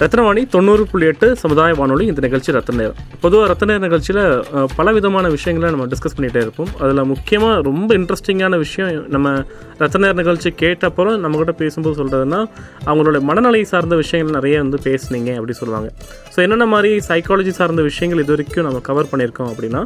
ரத்னவாணி தொண்ணூறு புள்ளி எட்டு சமுதாய வானொலி இந்த நிகழ்ச்சி ரத்ன நேரம் பொதுவாக ரத்ன நிகழ்ச்சியில் பல விதமான விஷயங்களை நம்ம டிஸ்கஸ் பண்ணிகிட்டே இருப்போம். அதில் முக்கியமாக ரொம்ப இன்ட்ரெஸ்டிங்கான விஷயம் நம்ம ரத்ன நேர நிகழ்ச்சி கேட்டப்பறம் நம்மக்கிட்ட பேசும்போது சொல்கிறதுனா அவங்களோட மனநிலை சார்ந்த விஷயங்கள் நிறைய வந்து பேசுனீங்க அப்படி சொல்லுவாங்க. ஸோ என்னென்ன மாதிரி சைக்காலஜி சார்ந்த விஷயங்கள் இது வரைக்கும் நம்ம கவர் பண்ணியிருக்கோம் அப்படின்னா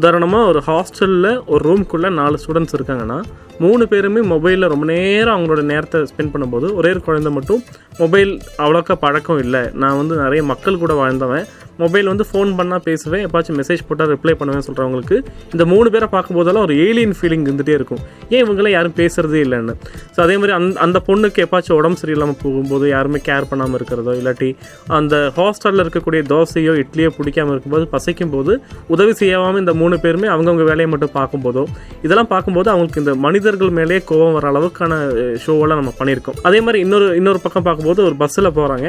உதாரணமாக ஒரு ஹாஸ்டலில் ஒரு ரூம்குள்ளே நாலு ஸ்டூடெண்ட்ஸ் இருக்காங்கன்னா மூணு பேருமே மொபைலில் ரொம்ப நேரம் அவங்களோட நேரத்தை ஸ்பெண்ட் பண்ணும்போது ஒரே ஒரு குழந்தை மட்டும் மொபைல் அவ்வளோக்கா பழக்கம் இல்லை. நான் வந்து நிறைய மக்கள் கூட வாழ்ந்தவன். மொபைல் வந்து ஃபோன் பண்ணால் பேசுவேன் எப்பாச்சும் மெசேஜ் போட்டால் ரிப்ளை பண்ணுவேன் சொல்கிறவங்களுக்கு இந்த மூணு பேரை பார்க்கும்போதெல்லாம் ஒரு ஏலியன் ஃபீலிங் இருந்துகிட்டே இருக்கும். ஏன் இவங்களாம் யாரும் பேசுறதே இல்லைன்னு? ஸோ அதே மாதிரி அந்த அந்த பொண்ணுக்கு எப்பாச்சும் உடம்பு சரியில்லாமல் போகும்போது யாருமே கேர் பண்ணாமல் இருக்கிறதோ இல்லாட்டி அந்த ஹாஸ்டலில் இருக்கக்கூடிய தோசையோ இட்லியோ பிடிக்காமல் இருக்கும்போது பசிக்கும் போது உதவி செய்யாமல் இந்த மூணு பேருமே அவங்கவுங்க வேலையை மட்டும் பார்க்கும்போதோ இதெல்லாம் பார்க்கும்போது அவங்களுக்கு இந்த மனிதர்கள் மேலேயே கோபம் வர அளவுக்கான ஷோவெல்லாம் நம்ம பண்ணியிருக்கோம். அதே மாதிரி இன்னொரு இன்னொரு பக்கம் பார்க்கும்போது ஒரு பஸ்ஸில் போகிறாங்க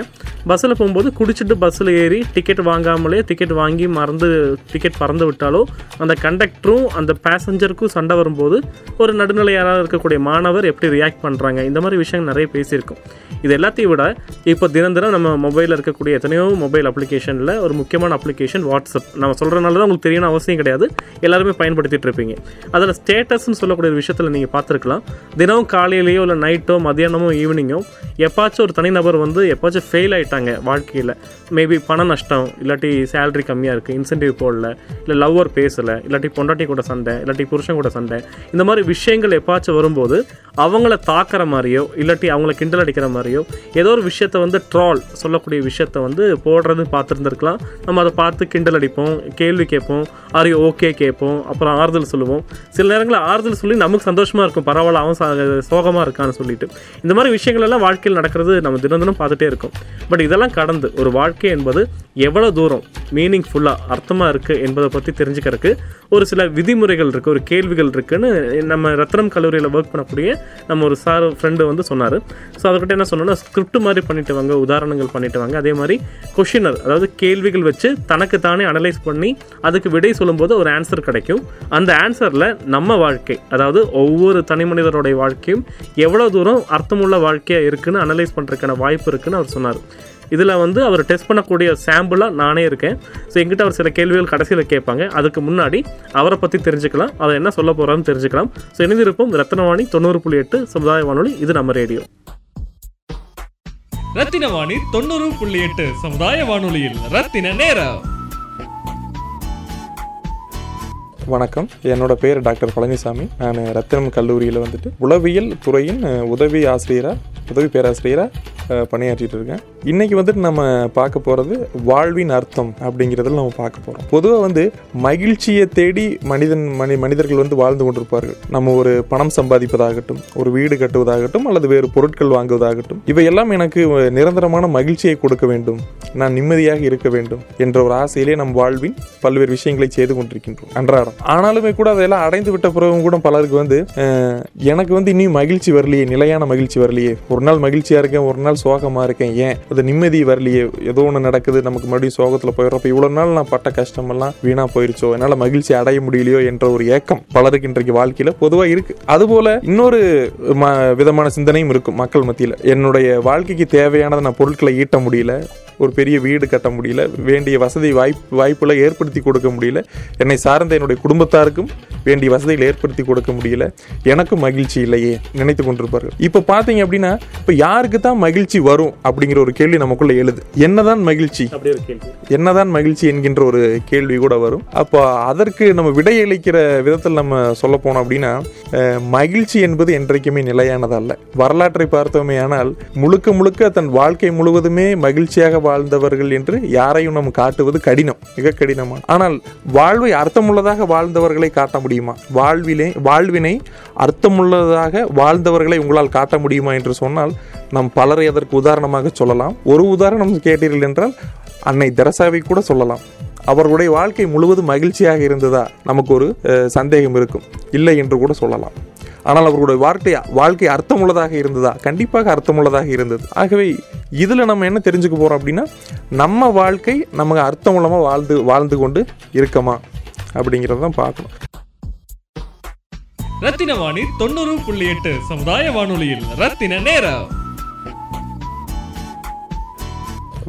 பஸ்ஸில் போகும்போது குடிச்சிட்டு பஸ்ஸில் ஏறி டிக்கெட் வாங்காமலே டிக்கெட் வாங்கி மறந்து டிக்கெட் பறந்து விட்டாலோ அந்த கண்டக்டரும் அந்த பேசஞ்சருக்கும் சண்டை வரும்போது ஒரு நடுநிலையாராக இருக்கக்கூடிய மாணவர் எப்படி ரியாக்ட் பண்ணுறாங்க இந்த மாதிரி விஷயங்கள் நிறைய பேசியிருக்கோம். இது எல்லாத்தையும் விட இப்போ தினம் தினம் நம்ம மொபைலில் இருக்கக்கூடிய எத்தனையோ மொபைல் அப்ளிகேஷனில் ஒரு முக்கியமான அப்ளிகேஷன் வாட்ஸ்அப் நம்ம சொல்கிறனால தான் உங்களுக்கு தெரியணும் அவசியம் கிடையாது. எல்லாருமே பயன்படுத்திட்டு இருப்பீங்க. அதில் ஸ்டேட்டஸ்ன்னு சொல்லக்கூடிய ஒரு விஷயத்தில் நீங்கள் பார்த்துருக்கலாம். தினமும் காலையிலேயோ இல்லை நைட்டோ மதியானமோ ஈவினிங்கோ எப்பாச்சும் ஒரு தனிநபர் வந்து எப்பாச்சும் ஃபெயில் ஆகிட்டாங்க வாழ்க்கையில். மேபி பண நஷ்டம் இல்லாட்டி சேலரி கம்மியாக இருக்குது இன்சென்டிவ் போடல இல்லை லவ்வர் பேசலை இல்லாட்டி பொண்டாட்டி கூட சண்டை இல்லாட்டி புருஷன் கூட சண்டை இந்த மாதிரி விஷயங்கள் எப்பாச்சும் வரும்போது அவங்கள தாக்குற மாதிரியோ இல்லாட்டி அவங்கள கிண்டல் அடிக்கிற மாதிரியோ ஏதோ ஒரு விஷயத்த வந்து ட்ரால் சொல்லக்கூடிய விஷயத்த வந்து போடுறது பார்த்துருந்துருக்கலாம். நம்ம அதை பார்த்து கிண்டல் அடிப்போம் கேள்வி கேட்போம் ஆரி ஓகே கேட்போம் அப்புறம் ஆறுதல் சொல்லுவோம். சில நேரங்களில் ஆறுதல் சொல்லி நமக்கு சந்தோஷமாக இருக்கும் பரவாயில்ல அவன் சோகமாக இருக்கான்னு சொல்லிட்டு. இந்த மாதிரி விஷயங்கள் எல்லாம் வாழ்க்கையில் நடக்கிறது நம்ம தினம் தினம் பார்த்துட்டே இருக்கோம். பட் இதெல்லாம் கடந்து ஒரு வாழ்க்கை என்பது எவ்வளோ தூரம் மீனிங்ஃபுல்லாக அர்த்தமாக இருக்குது என்பதை பற்றி தெரிஞ்சுக்கிறதுக்கு ஒரு சில விதிமுறைகள் இருக்குது ஒரு கேள்விகள் இருக்குதுன்னு நம்ம ரத்னம் கல்லூரியில் ஒர்க் பண்ணக்கூடிய நம்ம ஒரு சார் ஃப்ரெண்டு வந்து சொன்னார். ஸோ அதுக்கிட்ட என்ன சொன்னோன்னா ஸ்கிரிப்ட் மாதிரி பண்ணிட்டு வாங்க உதாரணங்கள் பண்ணிட்டு வாங்க. அதே மாதிரி கொஷினர் அதாவது கேள்விகள் வச்சு தனக்கு தானே அனலைஸ் பண்ணி அதுக்கு விடை சொல்லும்போது ஒரு ஆன்சர் கிடைக்கும். அந்த ஆன்சரில் நம்ம வாழ்க்கை அதாவது ஒவ்வொரு தனி மனிதருடைய வாழ்க்கையும் எவ்வளோ தூரம் அர்த்தமுள்ள வாழ்க்கையாக இருக்குதுன்னு அனலைஸ் பண்ணுறதுக்கான வாய்ப்பு இருக்குதுன்னு அவர் சொன்னார். இதில் வந்து அவர் டெஸ்ட் பண்ணக்கூடிய சாம்பிளாக நானே இருக்கேன். ஸோ எங்கிட்ட அவர் சில கேள்விகள் கடைசியில் கேட்பாங்க. அதுக்கு முன்னாடி அவரை பற்றி தெரிஞ்சுக்கலாம். அவர் என்ன சொல்ல போகிறான்னு தெரிஞ்சுக்கலாம். ஸோ இணைந்திருப்போம். ரத்னவாணி தொண்ணூறு புள்ளி எட்டு சமுதாய வானொலி. இது நம்ம ரேடியோ. ரத்தின வாணி தொண்ணூறு புள்ளி எட்டு சமுதாய வானொலியில் ரத்தின நேரம். வணக்கம். என்னோட பேர் டாக்டர் பழனிசாமி. நான் ரத்தினம் கல்லூரியில் வந்துட்டு உளவியல் துறையின் உதவி ஆசிரியராக உதவி பேராசிரியராக பணியாற்றிட்டு இருக்கேன். இன்னைக்கு வந்துட்டு நம்ம பார்க்க போகிறது வாழ்வின் அர்த்தம் அப்படிங்கிறதுல நம்ம பார்க்க போகிறோம் பொதுவாக வந்து மகிழ்ச்சியை தேடி மனிதன் மனி மனிதர்கள் வந்து வாழ்ந்து கொண்டிருப்பார்கள். நம்ம ஒரு பணம் சம்பாதிப்பதாகட்டும் ஒரு வீடு கட்டுவதாகட்டும் அல்லது வேறு பொருட்கள் வாங்குவதாகட்டும் இவையெல்லாம் எனக்கு நிரந்தரமான மகிழ்ச்சியை கொடுக்க வேண்டும். நான் நிம்மதியாக இருக்க வேண்டும் என்ற ஒரு ஆசையிலே நம் வாழ்வின் பல்வேறு விஷயங்களை செய்து கொண்டிருக்கின்றோம். அன்றாடம். ஆனாலுமே கூட அதெல்லாம் அடைந்து விட்ட பிறகும் கூட பலருக்கு வந்து எனக்கு வந்து இன்னும் மகிழ்ச்சி வரலையே நிலையான மகிழ்ச்சி வரலையே. ஒரு நாள் மகிழ்ச்சியாக இருக்கேன் ஒரு நாள் சோகமா இருக்கேன்? ஏன்? அது நிம்மதி வரலையே. ஏதோ ஒன்று நடக்குது. நமக்கு மறுபடியும் சோகத்துல போயிடுறப்ப இவ்வளோ இவ்வளவு நாள் நான் பட்ட கஷ்டமெல்லாம் வீணா போயிருச்சோ? என்னால் மகிழ்ச்சி அடைய முடியலையோ என்ற ஒரு ஏக்கம் பலருக்கு இன்றைக்கு வாழ்க்கையில பொதுவாக இருக்கு. அதுபோல் இன்னொரு விதமான சிந்தனையும் இருக்கும் மக்கள் மத்தியில். என்னுடைய வாழ்க்கைக்கு தேவையானதை நான் பொருட்களை ஈட்ட முடியல. ஒரு பெரிய வீடு கட்ட முடியல வேண்டிய வசதி வாய்ப்பு வாய்ப்புகளை ஏற்படுத்தி கொடுக்க முடியல. என்னை சார்ந்த என்னுடைய குடும்பத்தாருக்கும் வேண்டிய வசதிகளை ஏற்படுத்தி கொடுக்க முடியல. எனக்கும் மகிழ்ச்சி இல்லையே நினைத்து கொண்டிருப்பார்கள். இப்போ பார்த்தீங்க அப்படின்னா இப்போ யாருக்கு தான் மகிழ்ச்சி வரும் அப்படிங்கிற ஒரு கேள்வி நமக்குள்ள எழுது. என்னதான் மகிழ்ச்சி? என்னதான் மகிழ்ச்சி என்கின்ற ஒரு கேள்வி கூட வரும். அப்போ அதற்கு நம்ம விடையளிக்கிற விதத்தில் நம்ம சொல்ல போனோம் அப்படின்னா மகிழ்ச்சி என்பது என்றைக்குமே நிலையானதல்ல. வரலாற்றை பார்த்தோமே ஆனால் முழுக்க முழுக்க தன் வாழ்க்கை முழுவதுமே மகிழ்ச்சியாக வாழ்ந்தவர்கள் என்று யாரையும் நம்ம காட்டுவது கடினம் மிக கடினமா? ஆனால் வாழ்வை அர்த்தமுள்ளதாக வாழ்ந்தவர்களை காட்ட முடியுமா? வாழ்விலே வாழ்வினை அர்த்தமுள்ளதாக வாழ்ந்தவர்களை உங்களால் காட்ட முடியுமா என்று சொன்னால் நாம் பலரை அதற்கு உதாரணமாக சொல்லலாம். ஒரு உதாரணம் கேட்டீர்கள் என்றால் அன்னை தெரசாவை கூட சொல்லலாம். அவர்களுடைய வாழ்க்கை முழுவதும் மகிழ்ச்சியாக இருந்ததா? நமக்கு ஒரு அஹ், சந்தேகம் இருக்கும். இல்லை என்று கூட சொல்லலாம். ஆனால் அவர்களுடைய வாழ்க்கை வாழ்க்கை அர்த்தமுள்ளதாக இருந்ததா? கண்டிப்பாக அர்த்தமுள்ளதாக இருந்தது. ஆகவே இதில் நம்ம என்ன தெரிஞ்சுக்க போகிறோம் அப்படின்னா நம்ம வாழ்க்கை நமக்கு அர்த்தமுள்ளமாக வாழ்ந்து வாழ்ந்து கொண்டு இருக்கமா அப்படிங்கிறத தான் பார்க்கணும். ரத்தின வாணி தொண்ணூறு புள்ளி எட்டு சமுதாய வானொலியில். ரத்தின நேரம்.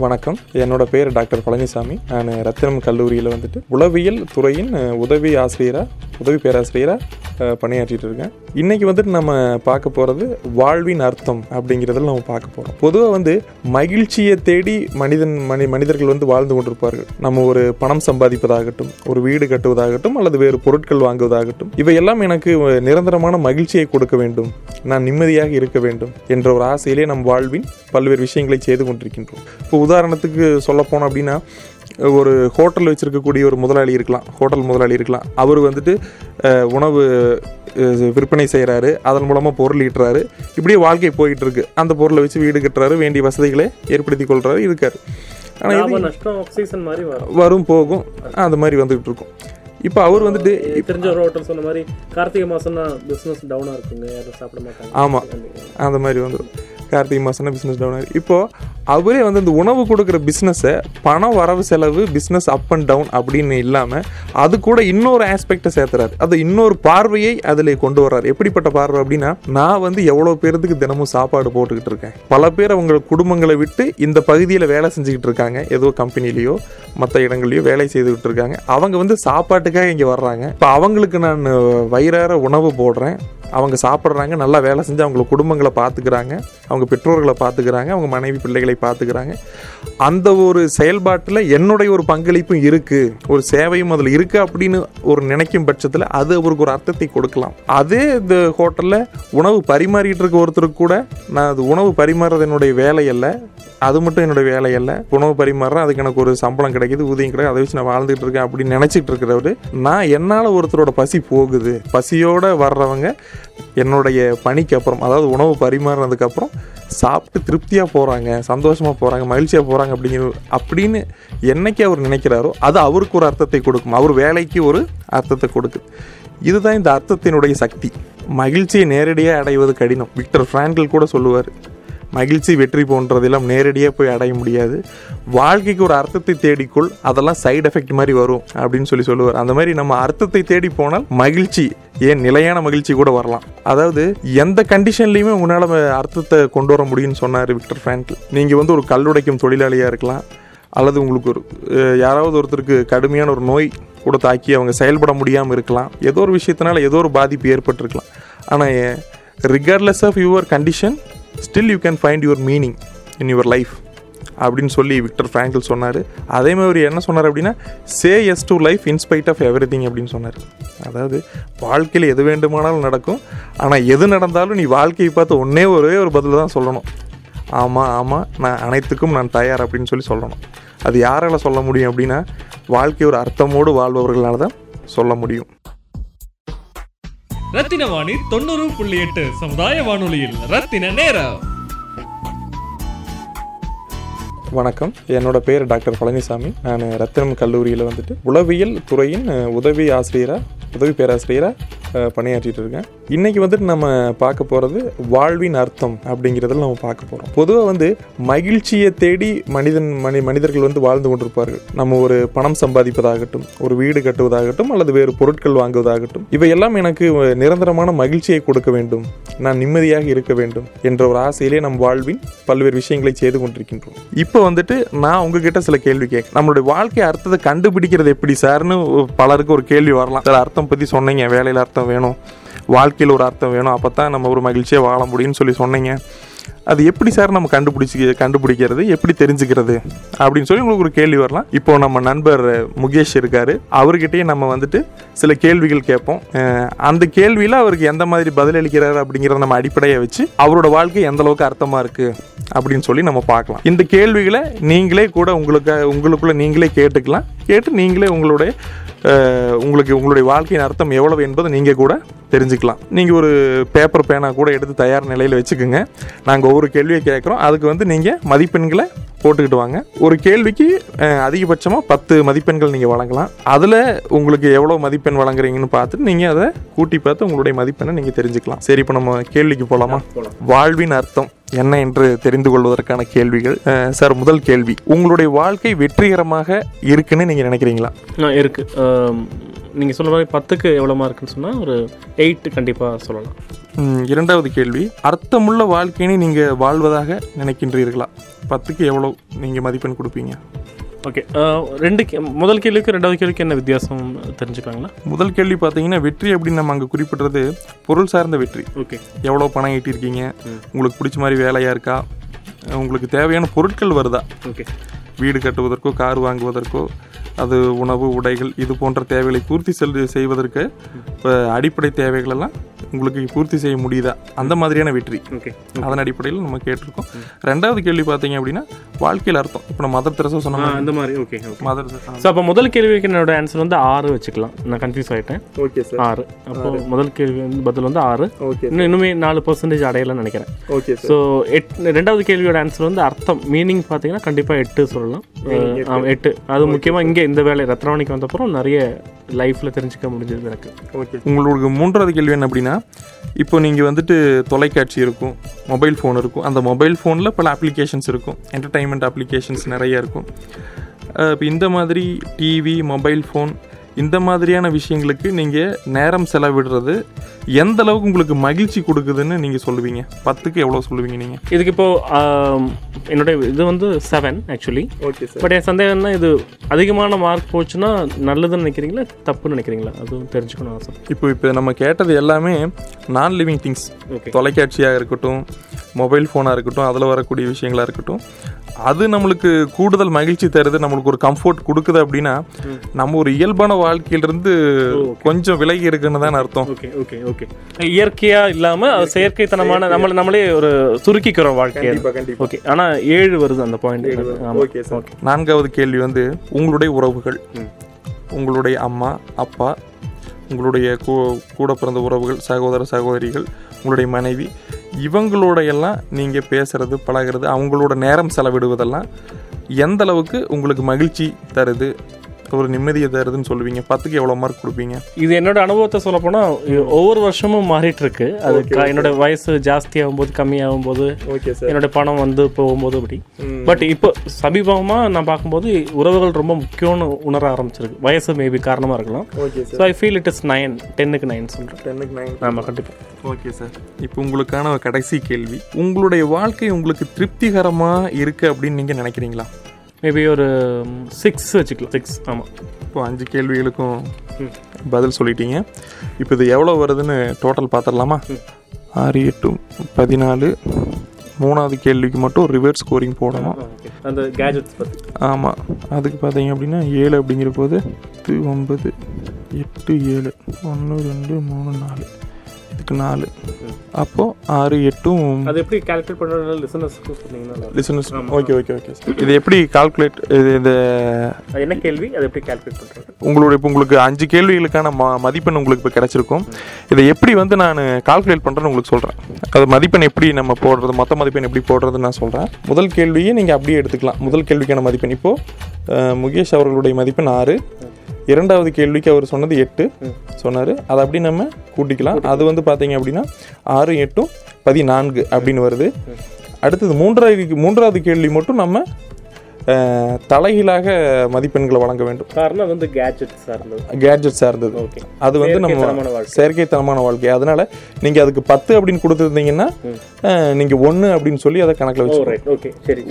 வணக்கம். என்னோட பேர் டாக்டர் பழனிசாமி. நான் ரத்தினம் கல்லூரியில் வந்துட்டு உளவியல் துறையின் உதவி ஆசிரியராக உதவி பேராசிரியராக பணியாற்றிட்டு இருக்கேன். இன்னைக்கு வந்துட்டு நம்ம பார்க்க போகிறது வாழ்வின் அர்த்தம் அப்படிங்கிறதுல நம்ம பார்க்க போகிறோம் பொதுவாக வந்து மகிழ்ச்சியை தேடி மனிதன் மனி மனிதர்கள் வந்து வாழ்ந்து கொண்டிருப்பார்கள். நம்ம ஒரு பணம் சம்பாதிப்பதாகட்டும் ஒரு வீடு கட்டுவதாகட்டும் அல்லது வேறு பொருட்கள் வாங்குவதாகட்டும் இவையெல்லாம் எனக்கு நிரந்தரமான மகிழ்ச்சியை கொடுக்க வேண்டும். நான் நிம்மதியாக இருக்க வேண்டும் என்ற ஒரு ஆசையிலே நம் வாழ்வின் பல்வேறு விஷயங்களை செய்து கொண்டிருக்கின்றோம். இப்போ உதாரணத்துக்கு சொல்லப்போனோம் அப்படின்னா ஒரு ஹோட்டல் வச்சிருக்கக்கூடிய ஒரு முதலாளி இருக்கலாம் ஹோட்டல் முதலாளி இருக்கலாம். அவர் வந்துட்டு உணவு விற்பனை செய்கிறாரு அதன் மூலமாக பொருள் ஈட்டுறாரு. இப்படியே வாழ்க்கை போயிட்டு இருக்கு அந்த பொருளை வச்சு வீடு கட்டுறாரு. வேண்டிய வசதிகளை ஏற்படுத்தி கொள்றாரு இருக்காரு. ஆனால் நஷ்டம் மாதிரி வரும். போகும். அந்த மாதிரி வந்துகிட்டு இருக்கும். இப்போ அவர் வந்துட்டு தெரிஞ்ச ஒரு ஹோட்டல் சொன்ன மாதிரி கார்த்திகை மாசம்னா பிசினஸ் டவுனா இருக்குங்க. யாரும் சாப்பிட மாட்டாங்க. ஆமாம் அந்த மாதிரி வந்துடும் கார்த்திகை மாதம்னா பிஸ்னஸ் டவுன் ஆகுது இப்போது அவரே வந்து இந்த உணவு கொடுக்குற பிஸ்னஸை பணம் வரவு செலவு பிஸ்னஸ் அப் அண்ட் டவுன் அப்படின்னு இல்லாமல் அது கூட இன்னொரு ஆஸ்பெக்டை சேர்த்துறாரு. அது இன்னொரு பார்வையை அதில் கொண்டு வர்றாரு. எப்படிப்பட்ட பார்வை அப்படின்னா நான் வந்து எவ்வளோ பேர்த்துக்கு தினமும் சாப்பாடு போட்டுக்கிட்டு இருக்கேன். பல பேர் அவங்க குடும்பங்களை விட்டு இந்த பகுதியில் வேலை செஞ்சுக்கிட்டு இருக்காங்க. ஏதோ கம்பெனிலேயோ மற்ற இடங்கள்லையோ வேலை செய்துக்கிட்டு இருக்காங்க. அவங்க வந்து சாப்பாட்டுக்காக இங்கே வர்றாங்க. இப்போ அவங்களுக்கு நான் வயிறார உணவு போடுறேன். அவங்க சாப்பிட்றாங்க நல்லா வேலை செஞ்சு அவங்கள குடும்பங்களை பார்த்துக்கிறாங்க அவங்க பெற்றோர்களை பார்த்துக்கிறாங்க அவங்க மனைவி பிள்ளைகளை பார்த்துக்கிறாங்க. அந்த ஒரு செயல்பாட்டில் என்னுடைய ஒரு பங்களிப்பும் இருக்குது ஒரு சேவையும் அதில் இருக்குது அப்படின்னு ஒரு நினைக்கும் பட்சத்தில் அது அவருக்கு ஒரு அர்த்தத்தை கொடுக்கலாம். அதே இந்த ஹோட்டலில் உணவு பரிமாறிட்டு இருக்க ஒருத்தருக்கு கூட நான் அது உணவு பரிமாறுறது என்னுடைய வேலை அல்ல அது மட்டும் என்னுடைய வேலை அல்ல. உணவு பரிமாறுறேன் அதுக்கு எனக்கு ஒரு சம்பளம் கிடைக்குது ஊதியம் கிடைக்குது அதை வச்சு நான் வாழ்ந்துட்டு இருக்கேன் அப்படின்னு நினச்சிட்டு இருக்கிறவரு நான் என்னால் ஒருத்தரோட பசி போகுது. பசியோடு வர்றவங்க என்னுடைய பணிக்கு அப்புறம் அதாவது உணவு பரிமாறினதுக்கப்புறம் சாப்பிட்டு திருப்தியாக போகிறாங்க சந்தோஷமாக போகிறாங்க மகிழ்ச்சியாக போகிறாங்க அப்படிங்கிற அப்படின்னு என்னைக்கு அவர் நினைக்கிறாரோ அது அவருக்கு ஒரு அர்த்தத்தை கொடுக்கும். அவர் வேலைக்கு ஒரு அர்த்தத்தை கொடுக்குது. இதுதான் இந்த அர்த்தத்தினுடைய சக்தி. மகிழ்ச்சியை நேரடியாக அடைவது கடினம். விக்டர் ஃப்ராங்கில் கூட சொல்லுவார் மகிழ்ச்சி வெற்றி போன்றதெல்லாம் நேரடியாக போய் அடைய முடியாது. வாழ்க்கைக்கு ஒரு அர்த்தத்தை தேடிக்கொள் அதெல்லாம் சைடு எஃபெக்ட் மாதிரி வரும் அப்படின்னு சொல்லி சொல்லுவார். அந்த மாதிரி நம்ம அர்த்தத்தை தேடி போனால் மகிழ்ச்சி ஏன் நிலையான மகிழ்ச்சி கூட வரலாம். அதாவது எந்த கண்டிஷன்லையுமே உங்களால் அர்த்தத்தை கொண்டு வர முடியும்னு சொன்னார் விக்டர் ஃப்ராங்கில் நீங்கள் வந்து ஒரு கல்லுடைக்கும் தொழிலாளியாக இருக்கலாம் அல்லது உங்களுக்கு ஒரு யாராவது ஒருத்தருக்கு கடுமையான ஒரு நோய் கூட தாக்கி அவங்க செயல்பட முடியாமல் இருக்கலாம். ஏதோ ஒரு விஷயத்தினால ஏதோ ஒரு பாதிப்பு ஏற்பட்டிருக்கலாம். ஆனால் regardless of your condition still you can find your meaning in your life அப்படின்னு சொல்லி விக்டர் ஃப்ராங்கில் சொன்னார். அதே மாதிரி என்ன சொன்னார் அப்படின்னா say yes to life in spite of everything அப்படின்னு சொன்னார். அதாவது வாழ்க்கையில் எது வேண்டுமானாலும் நடக்கும். ஆனால் எது நடந்தாலும் நீ வாழ்க்கையை பார்த்து ஒன்றே ஒரே ஒரு பதில் தான் சொல்லணும். ஆமாம் ஆமாம் நான் அனைத்துக்கும் நான் தயார் அப்படின்னு சொல்லி சொல்லணும். அது யாரால் சொல்ல முடியும் அப்படின்னா வாழ்க்கை ஒரு அர்த்தமோடு வாழ்பவர்களால் தான் சொல்ல முடியும். ரத்தின வாணி தொண்ணூறு புள்ளி எட்டு சமுதாய வானொலியில். ரத்தின நேரம். வணக்கம். என்னோட பேர் டாக்டர் பழனிசாமி. நான் ரத்தினம் கல்லூரியில் வந்துட்டு உளவியல் துறையின் உதவி ஆசிரியராக உதவி பேராசிரியராக பணியாற்றிட்டு இருக்கேன். இன்னைக்கு வந்துட்டு நம்ம பார்க்க போகிறது வாழ்வின் அர்த்தம் அப்படிங்கிறதில் நம்ம பார்க்க போகிறோம் பொதுவாக வந்து மகிழ்ச்சியை தேடி மனிதன் மனி மனிதர்கள் வந்து வாழ்ந்து கொண்டிருப்பார்கள். நம்ம ஒரு பணம் சம்பாதிப்பதாகட்டும் ஒரு வீடு கட்டுவதாகட்டும் அல்லது வேறு பொருட்கள் வாங்குவதாகட்டும் இவையெல்லாம் எனக்கு நிரந்தரமான மகிழ்ச்சியை கொடுக்க வேண்டும். நான் நிம்மதியாக இருக்க வேண்டும் என்ற ஒரு ஆசையிலே நம் வாழ்வின் பல்வேறு விஷயங்களை செய்து கொண்டிருக்கின்றோம். இப்போ வந்துட்டு நான் உங்ககிட்ட சில கேள்வி கேட்க நம்மளுடைய வாழ்க்கை அர்த்தத்தை கண்டுபிடிக்கிறது எப்படி சார்னு பலருக்கு ஒரு கேள்வி வரலாம். சார் அர்த்தம் பற்றி சொன்னீங்க வேலையில் அர்த்தம் வேணும். வாழ்க்கையில் ஒரு அர்த்தம் வேணும். அப்போ தான் நம்ம ஒரு மகிழ்ச்சியாக வாழ முடியும்னு சொல்லி சொன்னீங்க. அது எப்படி சார் நம்ம கண்டுபிடிச்சி கண்டுபிடிக்கிறது? எப்படி தெரிஞ்சுக்கிறது? அப்படின்னு சொல்லி உங்களுக்கு ஒரு கேள்வி வரலாம். இப்போ நம்ம நண்பர் முகேஷ் இருக்கார். அவர்கிட்டயே நம்ம வந்துட்டு சில கேள்விகள் கேட்போம். அந்த கேள்வியில் அவருக்கு எந்த மாதிரி பதிலளிக்கிறாரு அப்படிங்கிறத நம்ம அடிப்படையை வச்சு அவரோட வாழ்க்கை எந்த அளவுக்கு அர்த்தமாக இருக்கு அப்படின்னு சொல்லி நம்ம பார்க்கலாம். இந்த கேள்விகளை நீங்களே கூட உங்களுக்கு உங்களுக்குள்ளே நீங்களே கேட்டுக்கலாம். கேட்டு நீங்களே உங்களுடைய உங்களுக்கு உங்களுடைய வாழ்க்கையின் அர்த்தம் எவ்வளவு என்பதை நீங்கள் கூட தெரிஞ்சுக்கலாம். நீங்கள் ஒரு பேப்பர் பேனா கூட எடுத்து தயார் நிலையில் வச்சுக்கோங்க. நாங்கள் ஒவ்வொரு கேள்வியை கேட்குறோம். அதுக்கு வந்து நீங்கள் மதிப்பெண்களை போட்டுக்கிட்டு வாங்க ஒரு கேள்விக்கு அதிகபட்சமாக பத்து மதிப்பெண்கள் நீங்கள் வழங்கலாம். அதில் உங்களுக்கு எவ்வளோ மதிப்பெண் வழங்குறீங்கன்னு பார்த்துட்டு நீங்கள் அதை கூட்டி பார்த்து உங்களுடைய மதிப்பெண்ணை நீங்கள் தெரிஞ்சுக்கலாம். சரி இப்போ நம்ம கேள்விக்கு போகலாமா வாழ்வின் அர்த்தம் என்ன என்று தெரிந்து கொள்வதற்கான கேள்விகள். சார் முதல் கேள்வி. உங்களுடைய வாழ்க்கை வெற்றிகரமாக இருக்குன்னு நீங்கள் நினைக்கிறீங்களா? இருக்கு. நீங்கள் சொல்ல மாதிரி பத்துக்கு எவ்வளோ மார்க்குன்னு சொன்னால் ஒரு எயிட் கண்டிப்பாக சொல்லலாம். இரண்டாவது கேள்வி. அர்த்தமுள்ள வாழ்க்கையினை நீங்கள் வாழ்வதாக நினைக்கின்றீர்களா? பத்துக்கு எவ்வளோ நீங்கள் மதிப்பெண் கொடுப்பீங்க? ஓகே ரெண்டு முதல் கேள்விக்கு ரெண்டாவது கேள்விக்கு என்ன வித்தியாசம் தெரிஞ்சுக்கலாங்களா? முதல் கேள்வி பார்த்தீங்கன்னா வெற்றி அப்படின்னு நம்ம அங்கே குறிப்பிட்றது பொருள் சார்ந்த வெற்றி. ஓகே எவ்வளோ பணம் ஈட்டியிருக்கீங்க உங்களுக்கு பிடிச்ச மாதிரி வேலையாக இருக்கா? உங்களுக்கு தேவையான பொருட்கள் வருதா? ஓகே வீடு கட்டுவதற்கோ கார் வாங்குவதற்கோ அது உணவு உடைகள் இது போன்ற தேவைகளை பூர்த்தி செல் செய்வதற்கு இப்போ அடிப்படை தேவைகளெல்லாம் உங்களுக்கு பூர்த்தி செய்ய முடியுதா? அந்த மாதிரியான வெற்றி. ஓகே அதன் அடிப்படையில் நம்ம கேட்டிருக்கோம். ரெண்டாவது கேள்வி பார்த்தீங்க அப்படின்னா வாழ்க்கையில் அர்த்தம். இப்போ நம்ம மதர் தெரசா சொன்ன இந்த மாதிரி. Okay mother. ஸோ அப்போ முதல் கேள்விக்கு என்னோட ஆன்சர் வந்து ஆறு வச்சுக்கலாம். நான் கன்ஃபியூஸ் ஆகிட்டேன் ஓகே சார் ஆறு. அப்போ முதல் கேள்வி பதில் வந்து ஆறு. ஓகே இன்னும் இன்னுமே நாலு பர்சன்டேஜ் அடையலன்னு நினைக்கிறேன். ஓகே ஸோ எட் ரெண்டாவது கேள்வியோட ஆன்சர் வந்து அர்த்தம். மீனிங் பார்த்தீங்கன்னா கண்டிப்பாக எட்டு சொல்லலாம். எட்டு. அது முக்கியமாக இங்கே இந்த வேலை ரத்னவாணிக்கு வந்தப்புறம் நிறைய லைஃப்பில் தெரிஞ்சுக்க முடிஞ்சது எனக்கு. ஓகே உங்களுக்கு மூன்றாவது கேள்வி என்ன அப்படின்னா இப்போ நீங்கள் வந்துட்டு தொலைக்காட்சி இருக்கும் மொபைல் ஃபோன் இருக்கும். அந்த மொபைல் ஃபோனில் பல அப்ளிகேஷன்ஸ் இருக்கும். என்டர்டைன்மெண்ட் அப்ளிகேஷன்ஸ் நிறைய இருக்கும். இப்போ இந்த மாதிரி டிவி மொபைல் ஃபோன் இந்த மாதிரியான விஷயங்களுக்கு நீங்கள் நேரம் செலவிடுறது எந்த அளவுக்கு உங்களுக்கு மகிழ்ச்சி கொடுக்குதுன்னு நீங்கள் சொல்லுவீங்க? பத்துக்கு எவ்வளோ சொல்லுவீங்க நீங்கள் இதுக்கு இப்போ ஆம், என்னுடைய இது வந்து செவன் ஆக்சுவலி ஓகே பட் என் சந்தேகம்னா இது அதிகமான மார்க் போச்சுன்னா நல்லதுன்னு நினைக்கிறீங்களா? தப்புன்னு நினைக்கிறீங்களா? அதுவும் தெரிஞ்சுக்கணும் ஆசை. இப்போ இப்போ நம்ம கேட்டது எல்லாமே நான் லிவிங் திங்ஸ் தொலைக்காட்சியாக இருக்கட்டும் மொபைல் ஃபோனாக இருக்கட்டும் அதில் வரக்கூடிய விஷயங்களாக இருக்கட்டும் அது நம்மளுக்கு கூடுதல் மகிழ்ச்சி தருது நம்மளுக்கு ஒரு கம்ஃபர்ட் கொடுக்குது அப்படின்னா நம்ம ஒரு இயல்பான வாழ்க்கையிலிருந்து கொஞ்சம் விலகி இருக்குன்னு தான் அர்த்தம். Okay okay okay. இயற்கையா இல்லாம அது செயற்கைத்தனமான நம்மள நம்மளே ஒரு சுருக்கிக்கிறோம் வாழ்க்கையை ஓகே ஆனா ஏழு வருது அந்த பாயிண்ட் ஓகே சார் நான்காவது கேள்வி வந்து உங்களுடைய உறவுகள். உங்களுடைய அம்மா அப்பா உங்களுடைய கூ- கூட பிறந்த உறவுகள் சகோதர சகோதரிகள் உங்களுடைய மனைவி இவங்களோட எல்லாம் நீங்கள் பேசுகிறது பழகுறது அவங்களோட நேரம் செலவிடுவதெல்லாம் எந்த அளவுக்கு உங்களுக்கு மகிழ்ச்சி தருது ஒரு நிம்மதியை தருதுன்னு சொல்லுவீங்க. பத்துக்கு எவ்வளோ மார்க் கொடுப்பீங்க? இது என்னோட அனுபவத்தை சொல்ல போனா ஒவ்வொரு வருஷமும் மாறிட்டு இருக்கு அது என்னோட வயசு ஜாஸ்தி ஆகும்போது கம்மியாகும் போது என்னோட பணம் வந்து போகும்போது அப்படி. பட் இப்போ சமீபமா நான் பார்க்கும்போது உறவுகள் ரொம்ப முக்கியம்னு உணர ஆரம்பிச்சிருக்கு. வயசு மேபி காரணமா இருக்கலாம். So I feel it is nine டென்னுக்கு நைன் சொல்றேன். டென்னுக்கு நைன் ஆமா கண்டிப்பா. ஓகே சார் இப்போ உங்களுக்கான கடைசி கேள்வி. உங்களுடைய வாழ்க்கை உங்களுக்கு திருப்திகரமாக இருக்குது அப்படின்னு நீங்கள் நினைக்கிறீங்களா? மேபி ஒரு சிக்ஸ் வச்சுக்கலாம். சிக்ஸ் ஆமாம் இப்போ அஞ்சு கேள்விகளுக்கும் பதில் சொல்லிட்டீங்க. இப்போ இது எவ்வளோ வருதுன்னு டோட்டல் பார்த்துடலாமா ஆறு எட்டு பதினாலு மூணாவது கேள்விக்கு மட்டும் ரிவர்ஸ் ஸ்கோரிங் போடணும். அந்த கேஜெட்ஸ் பற்றி ஆமாம் அதுக்கு பார்த்தீங்க அப்படின்னா ஏழு அப்படிங்கிற போது எட்டு ஒன்பது எட்டு ஏழு ஒன்று ரெண்டு மூணு நாலு. இதுக்கு நாலு. அப்போது ஆறு எட்டும் அது எப்படி கால்குலேட் பண்ணுறது லிசனர்ஸ்க்கு சொன்னீங்கன்னா லிசனர்ஸ் ஓகே ஓகே ஓகே இது எப்படி கால்குலேட் இது இந்த என்ன கேள்வி? அதை எப்படி கால்குலேட் பண்ணுறது உங்களுடைய இப்போ உங்களுக்கு அஞ்சு கேள்விகளுக்கான ம மதிப்பெண் உங்களுக்கு இப்போ கிடைச்சிருக்கும். இதை எப்படி வந்து நான் கால்குலேட் பண்ணுறேன்னு உங்களுக்கு சொல்கிறேன் அது மதிப்பெண் எப்படி நம்ம போடுறது மொத்த மதிப்பெண் எப்படி போடுறதுன்னு நான் சொல்கிறேன் முதல் கேள்வியை நீங்கள் அப்படியே எடுத்துக்கலாம். முதல் கேள்விக்கான மதிப்பெண் இப்போது முகேஷ் அவர்களுடைய மதிப்பெண் ஆறு. இரண்டாவது கேள்விக்கு அவர் சொன்னது எட்டு. சொன்னார். அதை அப்படி நம்ம கூட்டிக்கலாம். அது வந்து பார்த்தீங்க அப்படின்னா ஆறு எட்டும் பதினான்கு அப்படின்னு வருது. அடுத்தது மூன்றாவது மூன்றாவது கேள்வி மட்டும் நம்ம தலைகீழாக மதிப்பெண்களை வழங்க வேண்டும். காரணம் வந்து கேட்ஜெட் சார்ந்தது. கேட்ஜெட் சார்ந்தது. ஓகே அது வந்து நம்ம செயற்கைத்தனமான வாழ்க்கை. அதனால நீங்க அதுக்கு பத்து அப்படின்னு கொடுத்துருந்தீங்கன்னா அஹ், நீங்க ஒன்று அப்படின்னு சொல்லி அதை கணக்கில் ஓ வச்சு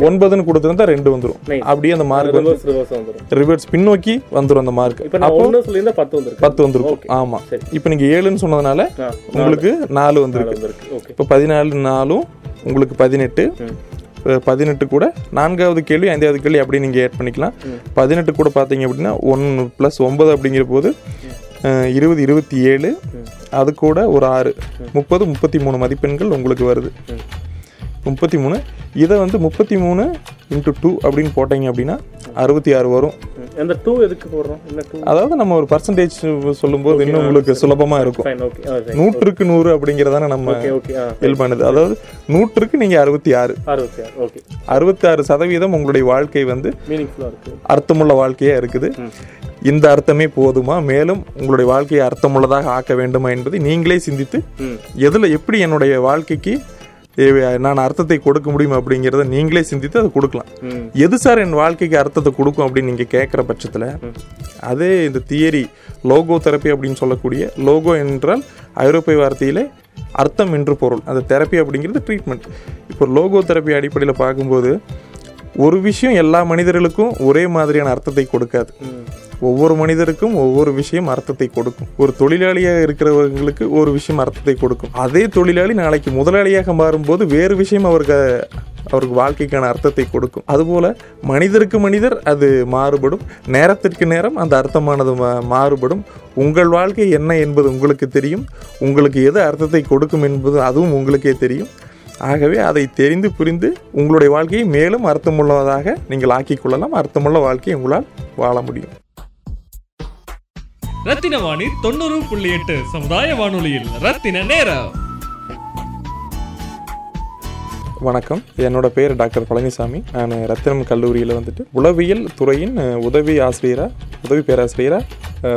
ஒன்பதுன்னு கொடுத்துருந்தா ரெண்டு வந்துடும். அப்படியே அந்த மார்க் வந்து ரிவர்ஸ் பின்னோக்கி வந்துடும் அந்த மார்க் சொல்லியிருந்தா பத்து வந்திருக்கு. பத்து வந்திருக்கும். Okay. ஆமா. சரி. இப்போ நீங்க ஏழுன்னு சொன்னதுனால உங்களுக்கு நாலு. வந்திருக்கு. இப்போ பதினாலு நாலும் உங்களுக்கு பதினெட்டு. பதினெட்டு கூட. நான்காவது கேள்வி ஐந்தாவது கேள்வி அப்படி நீங்கள் ஆட் பண்ணிக்கலாம். பதினெட்டு கூட பார்த்தீங்க அப்படின்னா ஒன்று ப்ளஸ் ஒன்பது அப்படிங்கிற போது இருபது இருபத்தி ஏழு. அது கூட ஒரு ஆறு. முப்பது முப்பத்தி மூணு மதிப்பெண்கள் உங்களுக்கு வருது. முப்பத்தி மூணு. இதை வந்து முப்பத்தி மூணு இன்ட்டு டூ அப்படின்னு போட்டீங்க அப்படின்னா அறுபத்தி ஆறு வரும். அந்த டூ எதுக்கு போடுறோம்? அதாவது நம்ம ஒரு பர்சன்டேஜ் சொல்லும்போது இன்னும் உங்களுக்கு சுலபமாக இருக்கும். நூற்றுக்கு நூறு அப்படிங்கிறதான நம்ம பண்ணுது. அதாவது நூற்றுக்கு நீங்கள் அறுபத்தி ஆறு. அறுபத்தி ஆறு சதவீதம் உங்களுடைய வாழ்க்கை வந்து அர்த்தமுள்ள வாழ்க்கையாக இருக்குது. இந்த அர்த்தமே போதுமா? மேலும் உங்களுடைய வாழ்க்கையை அர்த்தமுள்ளதாக ஆக்க வேண்டுமா என்பதை நீங்களே சிந்தித்து. எதில் எப்படி என்னுடைய வாழ்க்கைக்கு நான் அர்த்தத்தை கொடுக்க முடியும் அப்படிங்கிறத நீங்களே சிந்தித்து அதை கொடுக்கலாம். எது சார் என் வாழ்க்கைக்கு அர்த்தத்தை கொடுக்கும் அப்படின்னு நீங்கள் கேட்குற பட்சத்தில் அதே இந்த தியரி லோகோ தெரப்பி அப்படின்னு சொல்லக்கூடிய லோகோ என்றால் ஐரோப்பிய வார்த்தையிலே அர்த்தம் என்று பொருள். அந்த தெரப்பி அப்படிங்கிறது ட்ரீட்மெண்ட் இப்போ லோகோ தெரப்பி அடிப்படையில் பார்க்கும்போது ஒரு விஷயம் எல்லா மனிதர்களுக்கும் ஒரே மாதிரியான அர்த்தத்தை கொடுக்காது. ஒவ்வொரு மனிதருக்கும் ஒவ்வொரு விஷயம் அர்த்தத்தை கொடுக்கும். ஒரு தொழிலாளியாக இருக்கிறவங்களுக்கு ஒரு விஷயம் அர்த்தத்தை கொடுக்கும். அதே தொழிலாளி நாளைக்கு முதலாளியாக மாறும்போது வேறு விஷயம் அவருக்கு அவருக்கு வாழ்க்கைக்கான அர்த்தத்தை கொடுக்கும். அதுபோல் மனிதருக்கு மனிதர் அது மாறுபடும். நேரத்திற்கு நேரம் அந்த அர்த்தமானது மா- மாறுபடும். உங்கள் வாழ்க்கை என்ன என்பது உங்களுக்கு தெரியும். உங்களுக்கு எது அர்த்தத்தை கொடுக்கும் என்பது அதுவும் உங்களுக்கே தெரியும். ஆகவே அதை தெரிந்து புரிந்து உங்களுடைய வாழ்க்கையை மேலும் அர்த்தமுள்ளதாக நீங்கள் ஆக்கிக் கொள்ளலாம். அர்த்தமுள்ள வாழ்க்கையை உங்களால் வாழ முடியும். ரத்தின வாணி தொண்ணூறு புள்ளி எட்டு சமுதாய வானொலியில் ரத்தின நேரம். வணக்கம். என்னோட பேர் டாக்டர் பழனிசாமி. நான் ரத்தினம் கல்லூரியில் வந்துட்டு உளவியல் துறையின் உதவி ஆசிரியராக உதவி பேராசிரியராக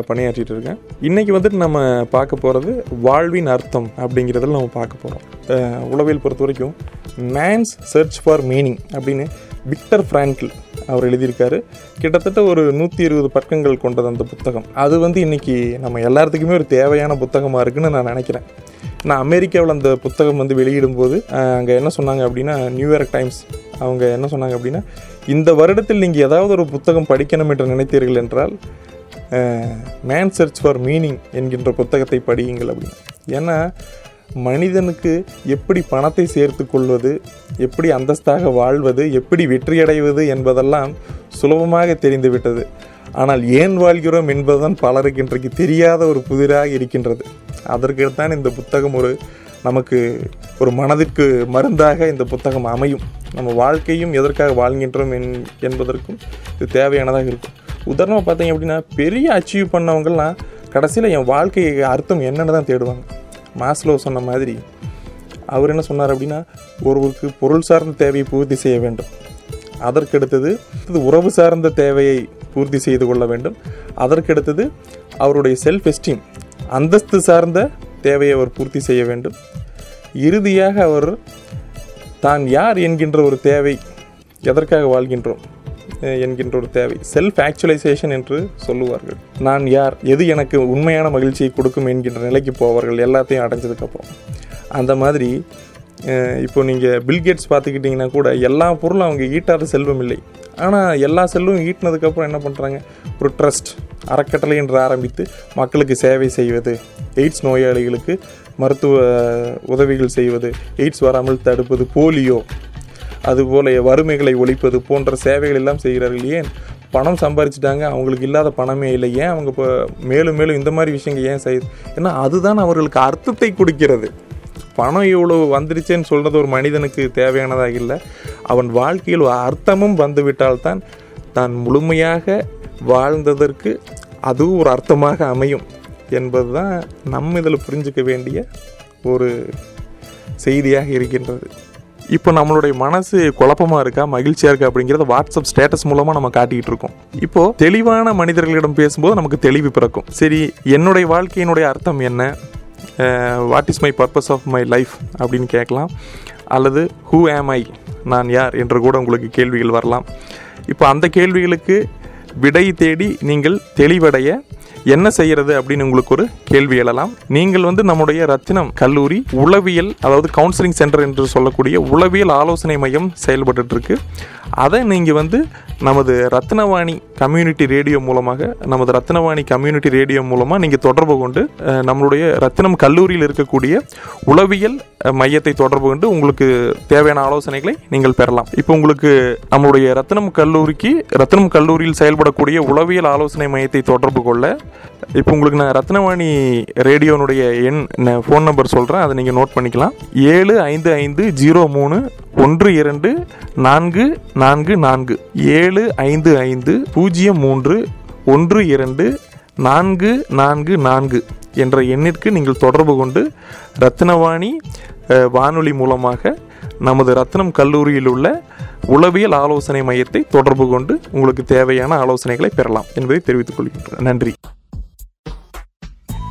பணியாற்றிட்டு இருக்கேன். இன்றைக்கி வந்துட்டு நம்ம பார்க்க போகிறது வாழ்வின் அர்த்தம் அப்படிங்கிறதுல நம்ம பார்க்க போகிறோம் உளவியல் பொறுத்த வரைக்கும் மேன்ஸ் சர்ச் ஃபார் மீனிங் அப்படின்னு விக்டர் ஃப்ராங்கில் அவர் எழுதியிருக்காரு. கிட்டத்தட்ட ஒரு நூற்றி இருபது பக்கங்கள் கொண்டது அந்த புத்தகம். அது வந்து இன்றைக்கி நம்ம எல்லாத்துக்குமே ஒரு தேவையான புத்தகமாக இருக்குன்னு நான் நினைக்கிறேன். நான் அமெரிக்காவில் அந்த புத்தகம் வந்து வெளியிடும்போது அங்கே என்ன சொன்னாங்க அப்படின்னா நியூயார்க் டைம்ஸ் அவங்க என்ன சொன்னாங்க அப்படின்னா இந்த வருடத்தில் நீங்கள் ஏதாவது ஒரு புத்தகம் படிக்கணும் என்று நினைத்தீர்கள் என்றால் மேன் சர்ச் ஃபார் மீனிங் என்கின்ற புத்தகத்தை படியுங்கள் அப்படின்னு ஏன்னா மனிதனுக்கு எப்படி பணத்தை சேர்த்து கொள்வது எப்படி அந்தஸ்தாக வாழ்வது எப்படி வெற்றியடைவது என்பதெல்லாம் சுலபமாக தெரிந்துவிட்டது ஆனால் ஏன் வாழ்கிறோம் என்பதுதான் பலருக்கு இன்றைக்கு தெரியாத ஒரு புதிராக இருக்கின்றது. அதற்கு தான் இந்த புத்தகம் ஒரு நமக்கு ஒரு மனதிற்கு மருந்தாக இந்த புத்தகம் அமையும். நம்ம வாழ்க்கையும் எதற்காக வாழ்கின்றோம் என் என்பதற்கும் இது தேவையானதாக இருக்கும். உதாரணமாக பார்த்தீங்க அப்படின்னா பெரிய அச்சீவ் பண்ணவங்கலாம் கடைசியில் என் வாழ்க்கைக்கு அர்த்தம் என்னென்னு தான் தேடுவாங்க. மாஸ்லோ சொன்ன மாதிரி அவர் என்ன சொன்னார் அப்படின்னா ஒருவருக்கு பொருள் சார்ந்த தேவையை பூர்த்தி செய்ய வேண்டும். அதற்கடுத்தது உறவு சார்ந்த தேவையை பூர்த்தி செய்து கொள்ள வேண்டும். அதற்கடுத்தது அவருடைய செல்ஃப் எஸ்டீம் அந்தஸ்து சார்ந்த தேவையை அவர் பூர்த்தி செய்ய வேண்டும். இறுதியாக அவர் தான் யார் என்கின்ற ஒரு தேவை எதற்காக வாழ்கின்றோம்? என்கின்ற ஒரு தேவை. செல்ஃப் ஆக்சுவலைசேஷன் என்று சொல்லுவார்கள். நான் யார்? எது எனக்கு உண்மையான மகிழ்ச்சியை கொடுக்கும் என்கின்ற நிலைக்கு போவார்கள். எல்லாத்தையும் அடைஞ்சதுக்கப்புறம் அந்த மாதிரி இப்போ நீங்கள் பில்கேட்ஸ் பார்த்துக்கிட்டிங்கன்னா கூட எல்லா பொருளும் அவங்க ஈட்டாத செல்வம் இல்லை. ஆனால் எல்லா செல்வம் ஈட்டினதுக்கப்புறம் என்ன பண்ணுறாங்க ஒரு ட்ரஸ்ட் அறக்கட்டளை என்று ஆரம்பித்து மக்களுக்கு சேவை செய்வது எய்ட்ஸ் நோயாளிகளுக்கு மருத்துவ உதவிகள் செய்வது எய்ட்ஸ் வராமல் தடுப்பது போலியோ அதுபோல வறுமைகளை ஒழிப்பது போன்ற சேவைகள் எல்லாம் செய்கிறார்கள். ஏன்? பணம் சம்பாரிச்சிட்டாங்க. அவங்களுக்கு இல்லாத பணமே இல்லை. ஏன்? அவங்க இப்போ மேலும் மேலும் இந்த மாதிரி விஷயங்கள் ஏன் செய்யுது ஏன்னா அதுதான் அவர்களுக்கு அர்த்தத்தை கொடுக்கிறது. பணம் இவ்வளோ வந்துருச்சேன்னு சொல்கிறது ஒரு மனிதனுக்கு தேவையானதாக இல்லை. அவன் வாழ்க்கையில் அர்த்தமும் வந்துவிட்டால்தான் தான் முழுமையாக வாழ்ந்ததற்கு அதுவும் ஒரு அர்த்தமாக அமையும் என்பது தான் நம்ம இதில் புரிஞ்சுக்க வேண்டிய ஒரு செய்தியாக இருக்கின்றது. இப்போ நம்மளுடைய மனசு குழப்பமாக இருக்கா மகிழ்ச்சியாக இருக்கா அப்படிங்கிறத வாட்ஸ்அப் ஸ்டேட்டஸ் மூலமாக நம்ம காட்டிக்கிட்டு இருக்கோம். இப்போ தெளிவான மனிதர்களிடம் பேசும்போது நமக்கு தெளிவு பிறக்கும். சரி என்னுடைய வாழ்க்கையினுடைய அர்த்தம் என்ன? What is my purpose of my life அப்படின்னு கேட்கலாம். அல்லது ஹூ ஆம் ஐ நான் யார்? என்று கூட உங்களுக்கு கேள்விகள் வரலாம். இப்போ அந்த கேள்விகளுக்கு விடை தேடி நீங்கள் தெளிவடைய என்ன செய்யறது அப்படின்னு உங்களுக்கு ஒரு கேள்வி எழலாம். நீங்கள் வந்து நம்முடைய ரத்தினம் கல்லூரி உளவியல் அதாவது கவுன்சிலிங் சென்டர் என்று சொல்லக்கூடிய உளவியல் ஆலோசனை மையம் செயல்பட்டு இருக்கு அதை நீங்கள் வந்து நமது ரத்னவாணி கம்யூனிட்டி ரேடியோ மூலமாக நமது ரத்னவாணி கம்யூனிட்டி ரேடியோ மூலமாக நீங்கள் தொடர்பு கொண்டு நம்மளுடைய ரத்தினம் கல்லூரியில் இருக்கக்கூடிய உளவியல் மையத்தை தொடர்பு கொண்டு உங்களுக்கு தேவையான ஆலோசனைகளை நீங்கள் பெறலாம். இப்போ உங்களுக்கு நம்மளுடைய ரத்னம் கல்லூரிக்கு ரத்னம் கல்லூரியில் செயல்படக்கூடிய உளவியல் ஆலோசனை மையத்தை தொடர்பு கொள்ள இப்போ உங்களுக்கு நான் ரத்னவாணி ரேடியோனுடைய எண் ஃபோன் நம்பர் சொல்கிறேன் அதை நீங்கள் நோட் பண்ணிக்கலாம். ஏழு ஐந்து ஐந்து ஜீரோ மூணு ஒன்று இரண்டு நான்கு நான்கு நான்கு. ஏழு ஐந்து ஐந்து பூஜ்ஜியம் மூன்று ஒன்று இரண்டு நான்கு நான்கு நான்கு என்ற எண்ணிற்கு நீங்கள் தொடர்பு கொண்டு ரத்னவாணி வானொலி மூலமாக நமது ரத்னம் கல்லூரியில் உள்ள உளவியல் ஆலோசனை மையத்தை தொடர்பு கொண்டு உங்களுக்கு தேவையான ஆலோசனைகளை பெறலாம் என்பதை தெரிவித்துக் கொள்கின்றேன். நன்றி.